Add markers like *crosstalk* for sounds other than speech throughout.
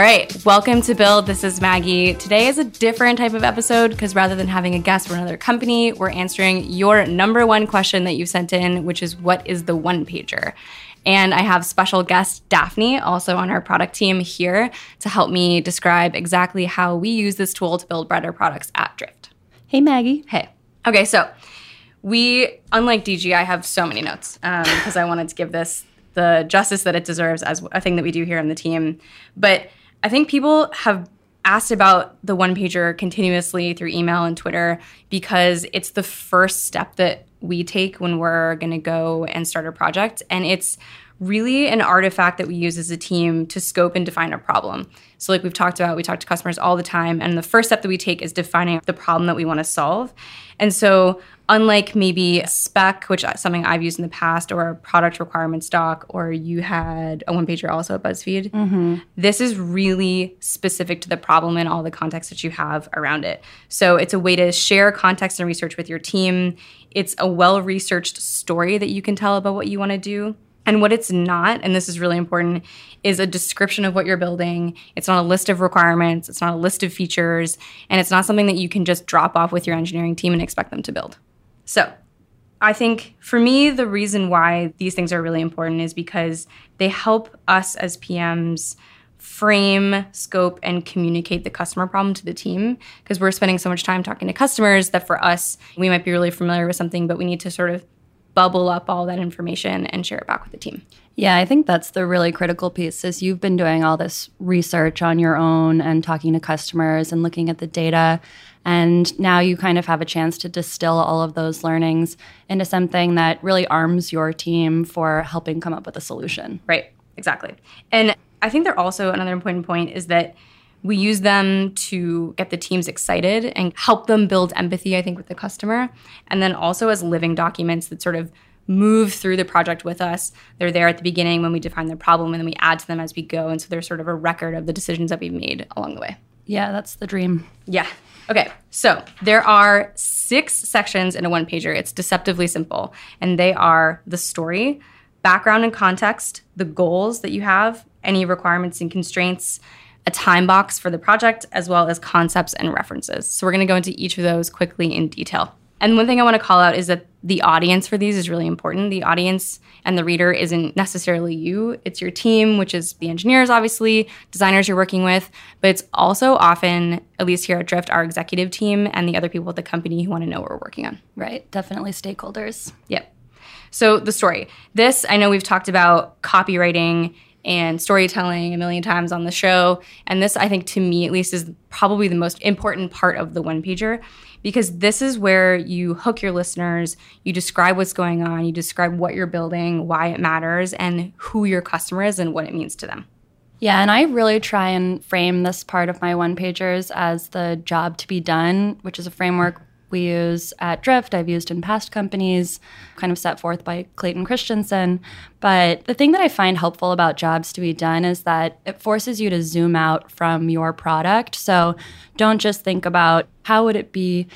All right, welcome to Build. This is Maggie. Today is a different type of episode because rather than having a guest from another company, we're answering your number one question that you sent in, which is what is the one pager? And I have special guest Daphne, also on our product team here, to help me describe exactly how we use this tool to build better products at Drift. Hey, Maggie. Hey. Okay, so we, unlike DG, I have so many notes because um, I wanted to give this the justice that it deserves as a thing that we do here on the team. But I think people have asked about the one pager continuously through email and Twitter because it's the first step that we take when we're going to go and start a project. And it's really an artifact that we use as a team to scope and define a problem. So, like we've talked about, we talk to customers all the time. And the first step that we take is defining the problem that we want to solve. And so, unlike maybe a spec, which is something I've used in the past, or a product requirements doc, or you had a one pager also at BuzzFeed, mm-hmm. this is really specific to the problem and all the context that you have around it. So, it's a way to share context and research with your team. It's a well researched story that you can tell about what you want to do. And what it's not, and this is really important, is a description of what you're building. It's not a list of requirements, it's not a list of features, and it's not something that you can just drop off with your engineering team and expect them to build. So, I think for me, the reason why these things are really important is because they help us as PMs frame, scope, and communicate the customer problem to the team because we're spending so much time talking to customers that for us, we might be really familiar with something, but we need to sort of bubble up all that information and share it back with the team. Yeah, I think that's the really critical piece is you've been doing all this research on your own and talking to customers and looking at the data and now you kind of have a chance to distill all of those learnings into something that really arms your team for helping come up with a solution. Right. Exactly. And I think they're also another important point is that we use them to get the teams excited and help them build empathy, I think, with the customer. And then also as living documents that sort of move through the project with us. They're there at the beginning when we define the problem, and then we add to them as we go. And so they're sort of a record of the decisions that we've made along the way. Yeah, that's the dream. Yeah. Okay, so there are six sections in a one pager. It's deceptively simple, and they are the story, background and context, the goals that you have, any requirements and constraints, a time box for the project, as well as concepts and references. So we're going to go into each of those quickly in detail. And one thing I want to call out is that the audience for these is really important. The audience and the reader isn't necessarily you, it's your team, which is the engineers, obviously, designers you're working with, but it's also often, at least here at Drift, our executive team and the other people at the company who want to know what we're working on. Right, definitely stakeholders. Yep. So the story. This, I know we've talked about copywriting and storytelling a million times on the show. And this, I think, to me at least, is probably the most important part of the one pager because this is where you hook your listeners, you describe what's going on, you describe what you're building, why it matters, and who your customer is and what it means to them. Yeah, and I really try and frame this part of my one pagers as the job to be done, which is a framework we use at Drift, I've used in past companies, kind of set forth by Clayton Christensen. But the thing that I find helpful about jobs to be done is that it forces you to zoom out from your product. So don't just think about how would it be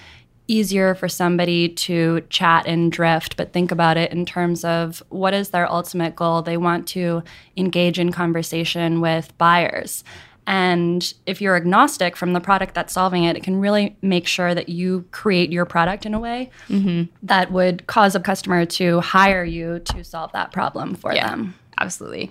easier for somebody to chat and drift, but think about it in terms of what is their ultimate goal. They want to engage in conversation with buyers. And if you're agnostic from the product that's solving it, it can really make sure that you create your product in a way mm-hmm. that would cause a customer to hire you to solve that problem for yeah, them. Absolutely.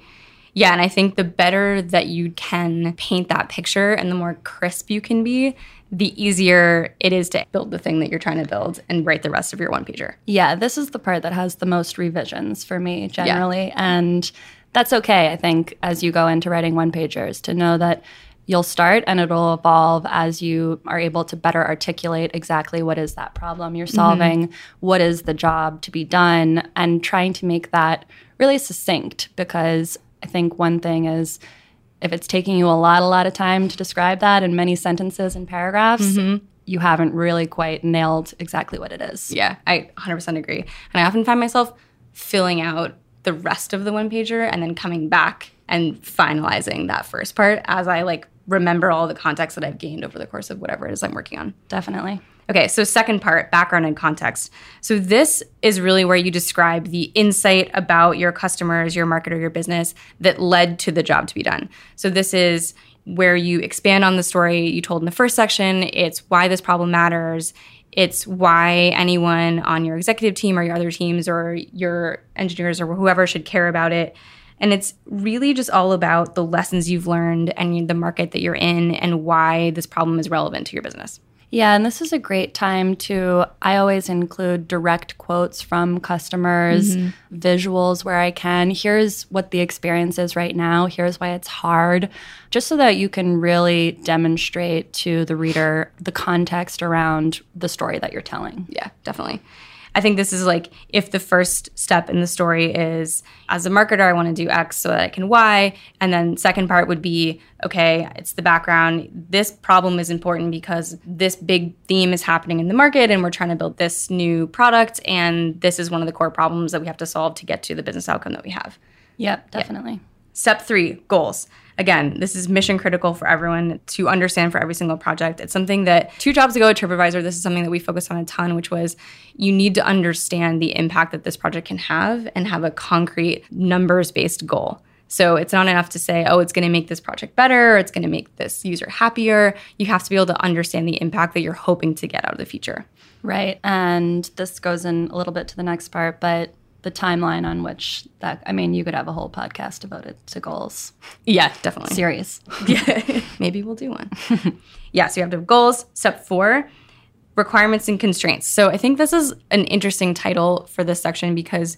Yeah, and I think the better that you can paint that picture and the more crisp you can be, the easier it is to build the thing that you're trying to build and write the rest of your one pager. Yeah, this is the part that has the most revisions for me generally. Yeah. And that's okay, I think, as you go into writing one pagers to know that you'll start and it'll evolve as you are able to better articulate exactly what is that problem you're solving, mm-hmm. what is the job to be done, and trying to make that really succinct because I think one thing is if it's taking you a lot, a lot of time to describe that in many sentences and paragraphs, mm-hmm. you haven't really quite nailed exactly what it is. Yeah, I 100% agree. And I often find myself filling out the rest of the one pager and then coming back and finalizing that first part as I like remember all the context that I've gained over the course of whatever it is I'm working on. Definitely. Okay, so second part, background and context. So this is really where you describe the insight about your customers, your market, or your business that led to the job to be done. So this is where you expand on the story you told in the first section. It's why this problem matters. It's why anyone on your executive team or your other teams or your engineers or whoever should care about it. And it's really just all about the lessons you've learned and the market that you're in and why this problem is relevant to your business. Yeah, and this is a great time to. I always include direct quotes from customers, mm-hmm. visuals where I can. Here's what the experience is right now. Here's why it's hard, just so that you can really demonstrate to the reader the context around the story that you're telling. Yeah, definitely. I think this is like if the first step in the story is as a marketer, I want to do X so that I can Y. And then second part would be, okay, it's the background. This problem is important because this big theme is happening in the market and we're trying to build this new product. And this is one of the core problems that we have to solve to get to the business outcome that we have. Yep, definitely. Step three, goals again, this is mission critical for everyone to understand for every single project. It's something that two jobs ago at TripAdvisor, this is something that we focused on a ton, which was you need to understand the impact that this project can have and have a concrete numbers based goal. So it's not enough to say, oh, it's going to make this project better, or it's going to make this user happier. You have to be able to understand the impact that you're hoping to get out of the feature. Right. And this goes in a little bit to the next part, but the timeline on which that I mean you could have a whole podcast devoted to goals. Yeah, definitely. Serious. *laughs* yeah. Maybe we'll do one. *laughs* yeah, so you have to have goals. Step 4, requirements and constraints. So I think this is an interesting title for this section because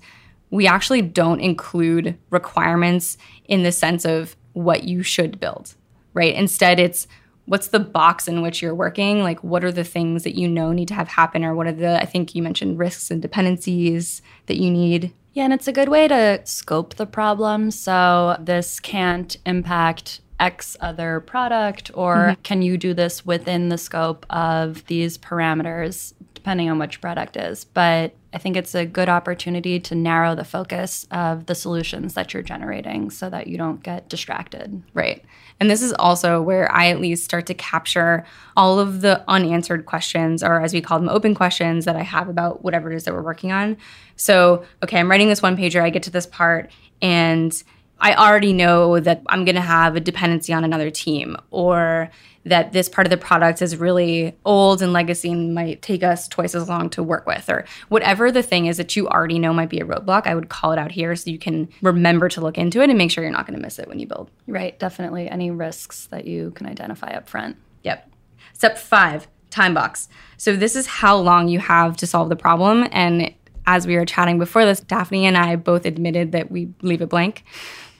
we actually don't include requirements in the sense of what you should build, right? Instead it's what's the box in which you're working? Like what are the things that you know need to have happen or what are the i think you mentioned risks and dependencies that you need? Yeah and it's a good way to scope the problem. So this can't impact X other product, or mm-hmm. can you do this within the scope of these parameters, depending on which product is? But I think it's a good opportunity to narrow the focus of the solutions that you're generating so that you don't get distracted. Right. And this is also where I at least start to capture all of the unanswered questions, or as we call them, open questions that I have about whatever it is that we're working on. So, okay, I'm writing this one pager, I get to this part, and I already know that I'm going to have a dependency on another team or that this part of the product is really old and legacy and might take us twice as long to work with or whatever the thing is that you already know might be a roadblock i would call it out here so you can remember to look into it and make sure you're not going to miss it when you build. Right definitely any risks that you can identify up front. Yep. Step five time box. So this is how long you have to solve the problem and as we were chatting before this daphne and i both admitted that we leave it blank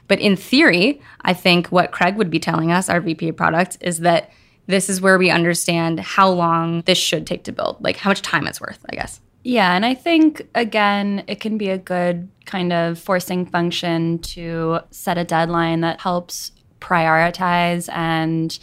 but in theory, I think what Craig would be telling us, our VP of product, is that this is where we understand how long this should take to build, like how much time it's worth, I guess. Yeah, and I think again, it can be a good kind of forcing function to set a deadline that helps prioritize and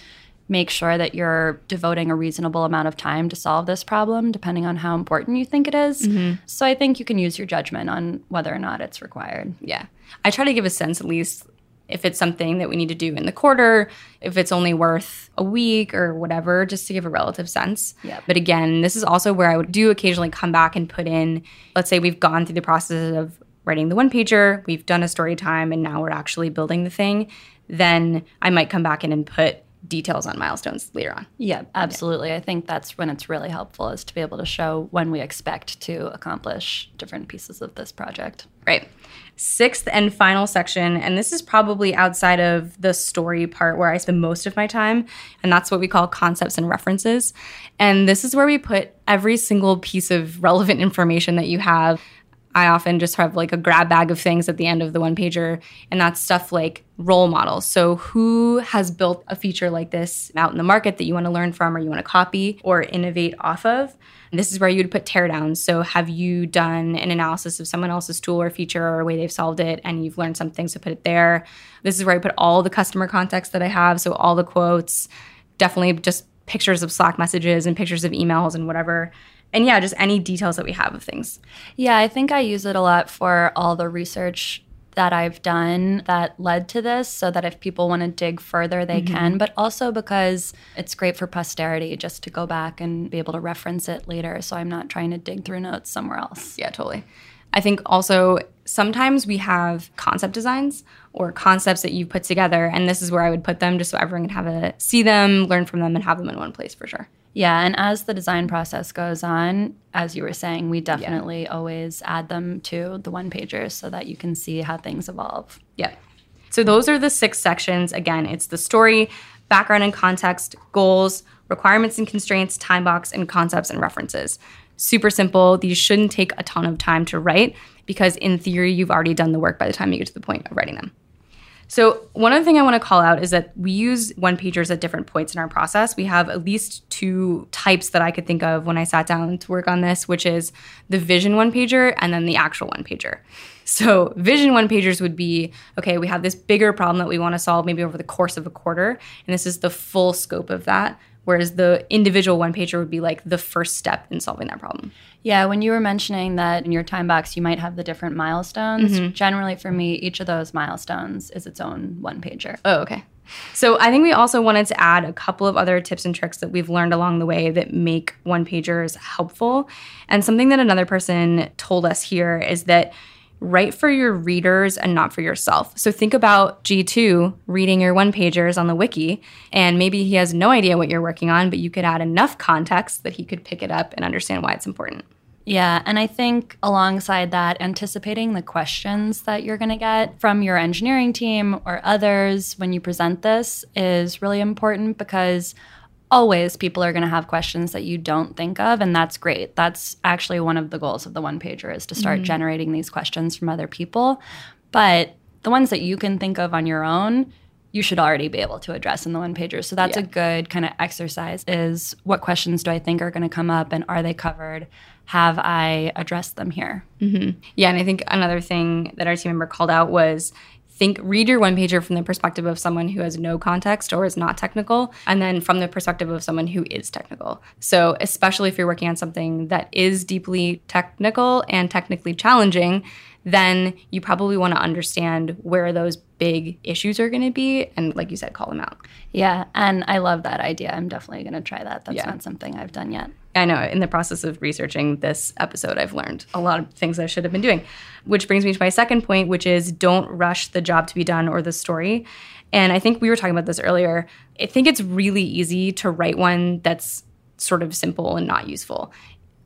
make sure that you're devoting a reasonable amount of time to solve this problem, depending on how important you think it is. Mm-hmm. So I think you can use your judgment on whether or not it's required. Yeah. I try to give a sense at least if it's something that we need to do in the quarter, if it's only worth a week or whatever, just to give a relative sense. Yeah. But again, this is also where I would do occasionally come back and put in, let's say we've gone through the process of writing the one pager, we've done a story time, and now we're actually building the thing. Then I might come back in and put details on milestones later on. Yeah, absolutely. Yeah. I think that's when it's really helpful is to be able to show when we expect to accomplish different pieces of this project. Right. Sixth and final section, and this is probably outside of the story part where I spend most of my time, and that's what we call concepts and references. And this is where we put every single piece of relevant information that you have I often just have like a grab bag of things at the end of the one pager, and that's stuff like role models. So, who has built a feature like this out in the market that you want to learn from, or you want to copy or innovate off of? And this is where you would put teardowns. So, have you done an analysis of someone else's tool or feature or a way they've solved it, and you've learned something, so put it there. This is where I put all the customer context that I have, so all the quotes, definitely just pictures of Slack messages and pictures of emails and whatever and yeah, just any details that we have of things. Yeah, I think I use it a lot for all the research that I've done that led to this so that if people want to dig further, they mm-hmm. can, but also because it's great for posterity just to go back and be able to reference it later. So I'm not trying to dig through notes somewhere else. Yeah, totally. I think also sometimes we have concept designs or concepts that you put together, and this is where I would put them just so everyone can have a see them, learn from them, and have them in one place for sure. Yeah, and as the design process goes on, as you were saying, we definitely yeah. always add them to the one pagers so that you can see how things evolve. Yeah. So those are the six sections. Again, it's the story, background and context, goals, requirements and constraints, time box, and concepts and references. Super simple. These shouldn't take a ton of time to write because, in theory, you've already done the work by the time you get to the point of writing them. So, one other thing I want to call out is that we use one pagers at different points in our process. We have at least two types that I could think of when I sat down to work on this, which is the vision one pager and then the actual one pager. So, vision one pagers would be okay, we have this bigger problem that we want to solve maybe over the course of a quarter, and this is the full scope of that. Whereas the individual one pager would be like the first step in solving that problem. Yeah, when you were mentioning that in your time box you might have the different milestones, mm-hmm. generally for me, each of those milestones is its own one pager. Oh, okay. So I think we also wanted to add a couple of other tips and tricks that we've learned along the way that make one pagers helpful. And something that another person told us here is that write for your readers and not for yourself. So think about G2 reading your one pagers on the wiki, and maybe he has no idea what you're working on, but you could add enough context that he could pick it up and understand why it's important. Yeah, and I think alongside that, anticipating the questions that you're going to get from your engineering team or others when you present this is really important because always people are going to have questions that you don't think of and that's great that's actually one of the goals of the one pager is to start mm-hmm. generating these questions from other people but the ones that you can think of on your own you should already be able to address in the one pager so that's yeah. a good kind of exercise is what questions do i think are going to come up and are they covered have i addressed them here? Mm-hmm. yeah and i think another thing that our team member called out was think read your one pager from the perspective of someone who has no context or is not technical and then from the perspective of someone who is technical. So especially if you're working on something that is deeply technical and technically challenging then you probably want to understand where those big issues are going to be and like you said call them out. Yeah and i love that idea. I'm definitely going to try that. That's yeah. not something i've done yet I know in the process of researching this episode, I've learned a lot of things I should have been doing. Which brings me to my second point, which is don't rush the job to be done or the story. And I think we were talking about this earlier. I think it's really easy to write one that's sort of simple and not useful.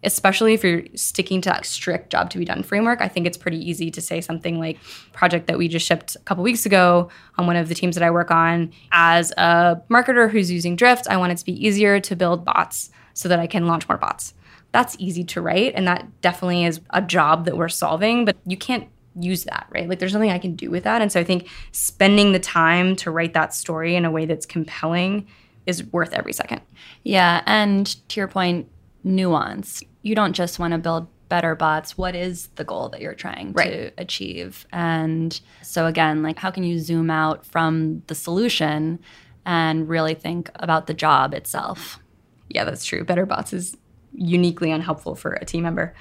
Especially if you're sticking to a strict job to be done framework, I think it's pretty easy to say something like project that we just shipped a couple weeks ago on one of the teams that I work on. As a marketer who's using Drift, I want it to be easier to build bots so that I can launch more bots. That's easy to write, and that definitely is a job that we're solving, but you can't use that, right? Like there's nothing I can do with that. And so I think spending the time to write that story in a way that's compelling is worth every second. Yeah. And to your point, nuance. You don't just want to build better bots. What is the goal that you're trying right. to achieve? And so, again, like how can you zoom out from the solution and really think about the job itself? Yeah, that's true. Better bots is uniquely unhelpful for a team member.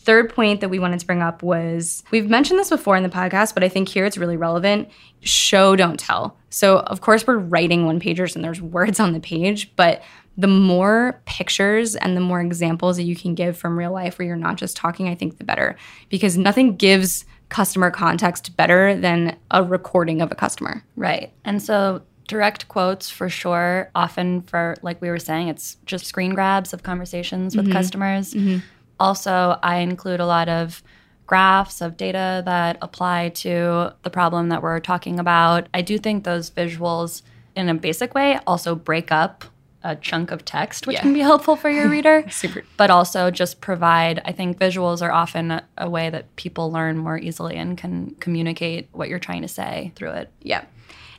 Third point that we wanted to bring up was we've mentioned this before in the podcast, but I think here it's really relevant. Show, don't tell. So, of course, we're writing one pagers and there's *laughs* words on the page, but the more pictures and the more examples that you can give from real life where you're not just talking, I think the better. Because nothing gives customer context better than a recording of a customer. Right. And so direct quotes for sure. Often, for like we were saying, it's just screen grabs of conversations with mm-hmm. customers. Mm-hmm. Also, I include a lot of graphs of data that apply to the problem that we're talking about. I do think those visuals, in a basic way, also break up a chunk of text, which yeah. can be helpful for your reader. *laughs* Super. But also just provide, I think visuals are often a, a, way that people learn more easily and can communicate what you're trying to say through it. Yeah.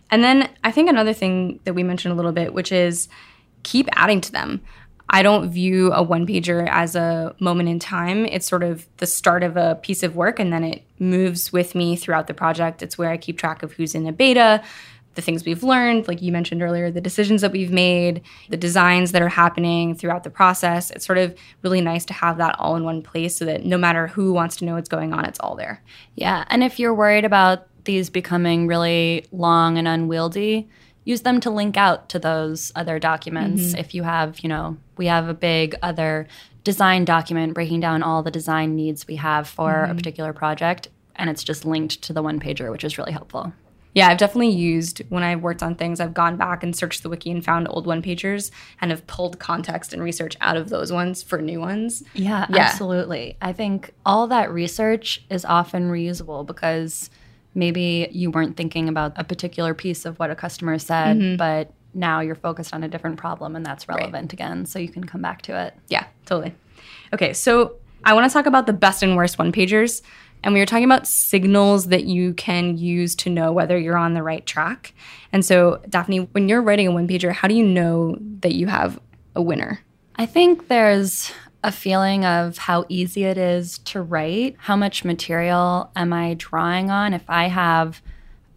And then I think another thing that we mentioned a little bit, which is keep adding to them. I don't view a one pager as a moment in time. It's sort of the start of a piece of work and then it moves with me throughout the project. It's where I keep track of who's in a beta, the things we've learned, like you mentioned earlier, the decisions that we've made, the designs that are happening throughout the process. It's sort of really nice to have that all in one place so that no matter who wants to know what's going on, it's all there. Yeah. And if you're worried about these becoming really long and unwieldy, use them to link out to those other documents. Mm-hmm. If you have, you know, we have a big other design document breaking down all the design needs we have for mm-hmm. a particular project, and it's just linked to the one pager, which is really helpful. Yeah, I've definitely used when I've worked on things, I've gone back and searched the wiki and found old one pagers and have pulled context and research out of those ones for new ones. Yeah, yeah, absolutely. I think all that research is often reusable because maybe you weren't thinking about a particular piece of what a customer said, mm-hmm. but now you're focused on a different problem and that's relevant right. again. So you can come back to it. Yeah, totally. Okay, so I want to talk about the best and worst one pagers. And we were talking about signals that you can use to know whether you're on the right track. And so, Daphne, when you're writing a one pager, how do you know that you have a winner? I think there's a feeling of how easy it is to write. How much material am I drawing on? If I have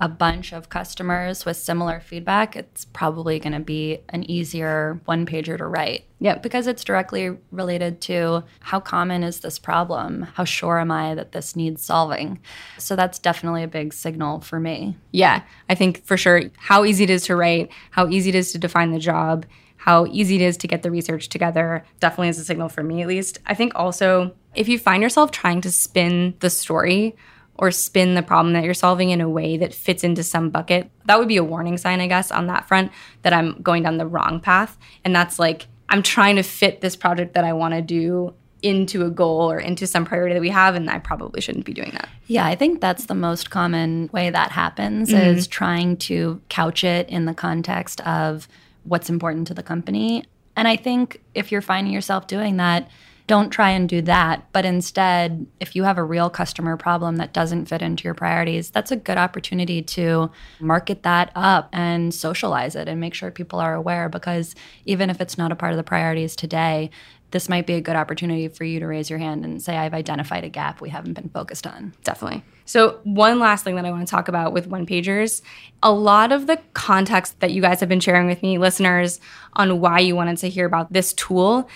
a bunch of customers with similar feedback, it's probably going to be an easier one pager to write. Yeah. Because it's directly related to how common is this problem? How sure am I that this needs solving? So that's definitely a big signal for me. Yeah. I think for sure how easy it is to write, how easy it is to define the job, how easy it is to get the research together definitely is a signal for me at least. I think also if you find yourself trying to spin the story or spin the problem that you're solving in a way that fits into some bucket, that would be a warning sign, I guess, on that front that I'm going down the wrong path. And that's like, I'm trying to fit this project that I want to do into a goal or into some priority that we have and I probably shouldn't be doing that. Yeah, I think that's the most common way that happens mm-hmm. is trying to couch it in the context of what's important to the company. And I think if you're finding yourself doing that, don't try and do that. But instead, if you have a real customer problem that doesn't fit into your priorities, that's a good opportunity to market that up and socialize it and make sure people are aware. Because even if it's not a part of the priorities today, this might be a good opportunity for you to raise your hand and say, I've identified a gap we haven't been focused on. Definitely. So, one last thing that I want to talk about with one pagers a lot of the context that you guys have been sharing with me, listeners, on why you wanted to hear about this tool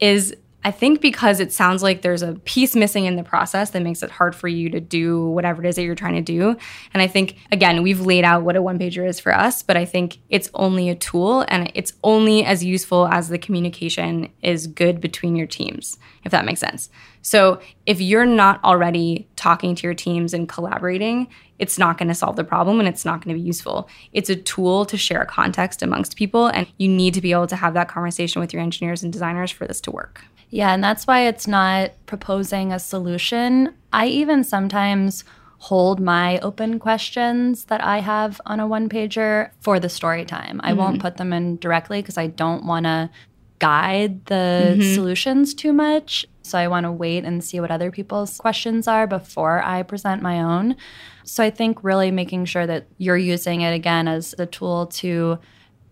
is I think because it sounds like there's a piece missing in the process that makes it hard for you to do whatever it is that you're trying to do. And I think, again, we've laid out what a one pager is for us, but I think it's only a tool and it's only as useful as the communication is good between your teams, if that makes sense. So if you're not already talking to your teams and collaborating, it's not going to solve the problem and it's not going to be useful. It's a tool to share context amongst people, and you need to be able to have that conversation with your engineers and designers for this to work. Yeah, and that's why it's not proposing a solution. I even sometimes hold my open questions that I have on a one pager for the story time. Mm-hmm. I won't mm-hmm. put them in directly because I don't want to guide the mm-hmm. solutions too much. So I want to wait and see what other people's questions are before I present my own. So I think really making sure that you're using it again as a tool to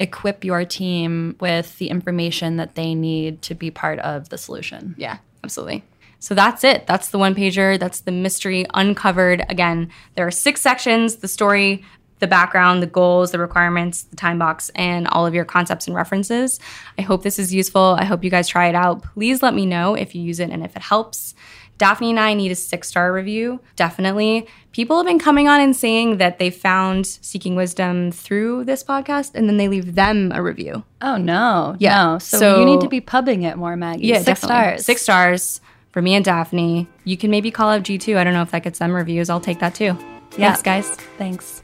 equip your team with the information that they need to be part of the solution. Yeah, absolutely. So that's it. That's the one pager. That's the mystery uncovered. Again, there are six sections the story, the background, the goals, the requirements, the time box, and all of your concepts and references. I hope this is useful. I hope you guys try it out. Please let me know if you use it and if it helps. Daphne and I need a six star review, definitely. People have been coming on and saying that they found Seeking Wisdom through this podcast and then they leave them a review. Oh, no. Yeah. No. So, so you need to be pubbing it more, Maggie. Yeah, six definitely. stars. Six stars for me and Daphne. You can maybe call up G2. I don't know if that gets them reviews. I'll take that too. Yeah. Thanks, guys. Thanks.